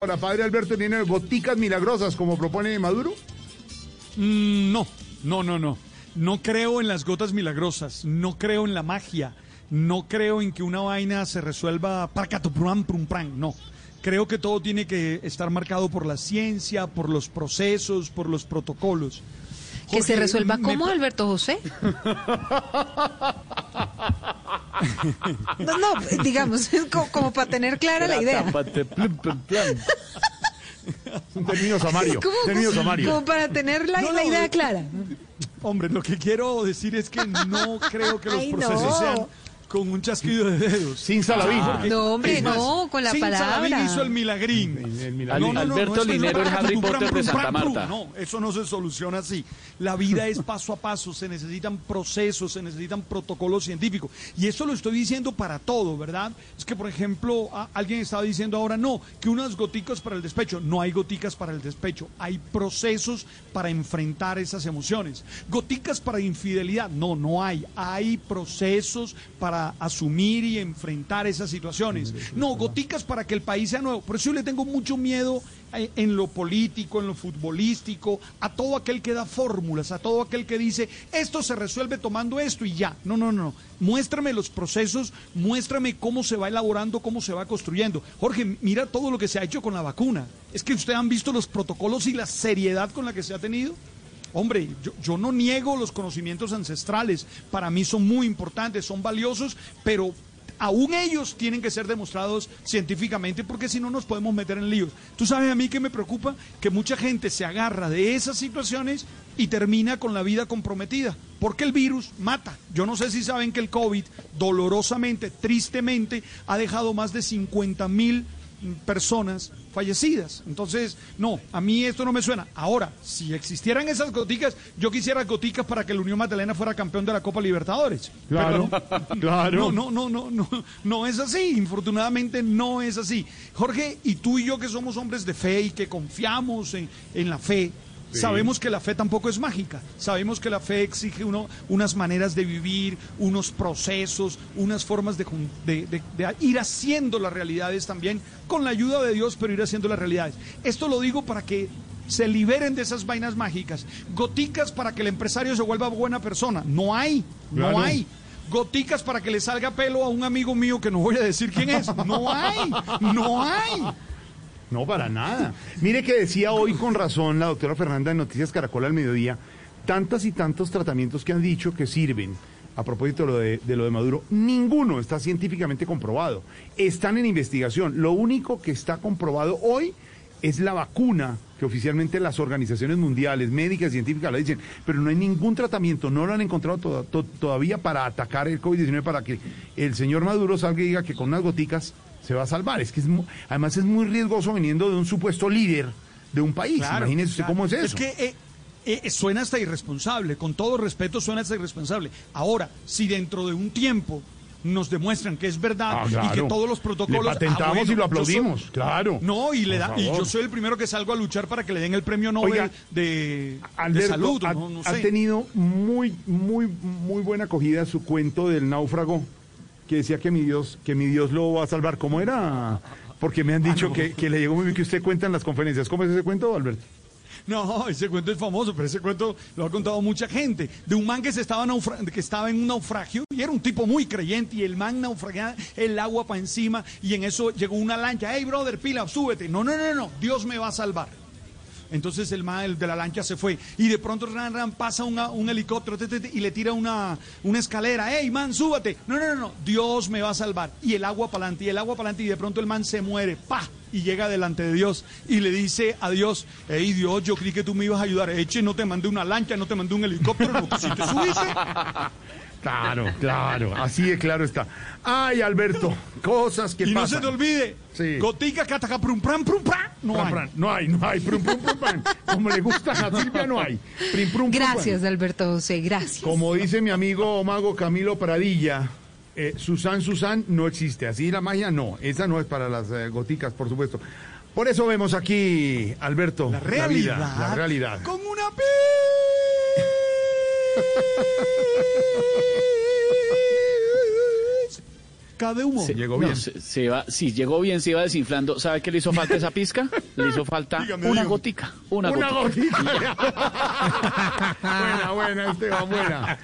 Ahora, padre Alberto, ¿tiene goticas milagrosas como propone Maduro? Mm, no, no, no, no. No creo en las gotas milagrosas, no creo en la magia, no creo en que una vaina se resuelva para prum pram, no. Creo que todo tiene que estar marcado por la ciencia, por los procesos, por los protocolos. ¿Que se resuelva cómo, Alberto José? no, no, digamos, como, como, para tener clara la idea. Un término samario. Término samario. Como para tener la, la idea clara. Hombre, lo que quiero decir es que no creo que los Ay, procesos no. sean con un chasquido de dedos. Sin Salavín. Ah, no, hombre, no, con la sin palabra. Salavín hizo el milagrín. El, el milagrín. No, no, Alberto no, Linero, el Harry Potter de Santa Marta. No, eso no se soluciona así. La vida es paso a paso, se necesitan procesos, se necesitan protocolos científicos. Y eso lo estoy diciendo para todo, ¿verdad? Es que, por ejemplo, alguien estaba diciendo ahora, no, que unas goticas para el despecho. No hay goticas para el despecho. Hay procesos para enfrentar esas emociones. Goticas para infidelidad. No, no hay. Hay procesos para asumir y enfrentar esas situaciones. No, goticas para que el país sea nuevo. Por eso yo le tengo mucho miedo en lo político, en lo futbolístico, a todo aquel que da fórmulas, a todo aquel que dice, esto se resuelve tomando esto y ya. No, no, no. Muéstrame los procesos, muéstrame cómo se va elaborando, cómo se va construyendo. Jorge, mira todo lo que se ha hecho con la vacuna. Es que ustedes han visto los protocolos y la seriedad con la que se ha tenido. Hombre, yo, no niego los conocimientos ancestrales, para mí son muy importantes, son valiosos, pero aún ellos tienen que ser demostrados científicamente porque si no nos podemos meter en líos. Tú sabes a mí que me preocupa que mucha gente se agarra de esas situaciones y termina con la vida comprometida, porque el virus mata. Yo no sé si saben que el COVID dolorosamente, tristemente, ha dejado más de 50 mil personas fallecidas. Entonces, no, a mí esto no me suena. Ahora, si existieran esas goticas, yo quisiera goticas para que el Unión Magdalena fuera campeón de la Copa Libertadores. Claro, Pero, claro. No, no, no, no, no, no es así. Infortunadamente no es así. Jorge, y tú y yo que somos hombres de fe y que confiamos en, en la fe, Sí. Sabemos que la fe tampoco es mágica, sabemos que la fe exige uno, unas maneras de vivir, unos procesos, unas formas de, de, de, de, ir haciendo las realidades también, con la ayuda de Dios, pero ir haciendo las realidades. Esto lo digo para que se liberen de esas vainas mágicas, goticas para que el empresario se vuelva buena persona, no hay, no hay goticas para que le salga pelo a un amigo mío que no voy a decir quién es. No hay, no hay. No, para nada. Mire que decía hoy con razón la doctora Fernanda de Noticias Caracol al mediodía, tantas y tantos tratamientos que han dicho que sirven. A propósito de lo, de, lo de Maduro, ninguno está científicamente comprobado. Están en investigación. Lo único que está comprobado hoy es la vacuna que oficialmente las organizaciones mundiales, médicas, científicas, la dicen, pero no hay ningún tratamiento, no lo han encontrado to to todavía para atacar el COVID-19, para que el señor Maduro salga y diga que con unas goticas se va a salvar. Es que es además es muy riesgoso viniendo de un supuesto líder de un país. Claro, Imagínese usted claro. cómo es eso. Es que eh, eh, suena hasta irresponsable, con todo respeto suena hasta irresponsable. Ahora, si dentro de un tiempo nos demuestran que es verdad ah, claro. y que todos los protocolos le patentamos ah, bueno, y lo aplaudimos, soy, claro. No, y le da, y yo soy el primero que salgo a luchar para que le den el premio Nobel Oiga, de, Alberto, de, salud. Ha, no, no ha tenido muy, muy, muy buena acogida su cuento del náufrago que decía que mi Dios, que mi Dios lo va a salvar. ¿Cómo era? Porque me han dicho ah, no. que, que, le llegó muy bien que usted cuenta en las conferencias. ¿Cómo es ese cuento, Alberto? No, ese cuento es famoso, pero ese cuento lo ha contado mucha gente. De un man que, se estaba, que estaba en un naufragio y era un tipo muy creyente y el man naufragaba el agua para encima y en eso llegó una lancha. Hey, brother, pila, súbete. No, no, no, no, Dios me va a salvar. Entonces el man el de la lancha se fue. Y de pronto ran, ran, pasa una, un helicóptero te, te, te, y le tira una, una escalera. ¡Ey, man, súbate! No, no, no, no. Dios me va a salvar. Y el agua para adelante, y el agua para adelante. Y de pronto el man se muere. ¡Pa! Y llega delante de Dios. Y le dice a Dios: ¡Ey, Dios, yo creí que tú me ibas a ayudar! Eche, no te mandé una lancha, no te mandé un helicóptero. No quisiste subirte. Claro, claro, así de claro está. Ay, Alberto, cosas que y pasan. no se te olvide, sí. gotica, cataca, prum, pram, prum, pram, no pram, hay. Pram, no hay, no hay, prum, prum, prum, pram. Como le gusta a Silvia, no hay. Prim, prum, gracias, prum, Alberto José, gracias. Como dice mi amigo mago Camilo Pradilla, eh, Susan, Susan no existe. Así la magia, no. Esa no es para las eh, goticas, por supuesto. Por eso vemos aquí, Alberto, la realidad. La, vida, la realidad. Con una pi. De humo. Se- Llegó no, bien. se, se va, sí, llegó bien, se iba desinflando. ¿Sabe qué le hizo falta esa pizca? Le hizo falta Dígame, una gotica. Una, Una gotica. gotita. buena, buena, Esteban, buena.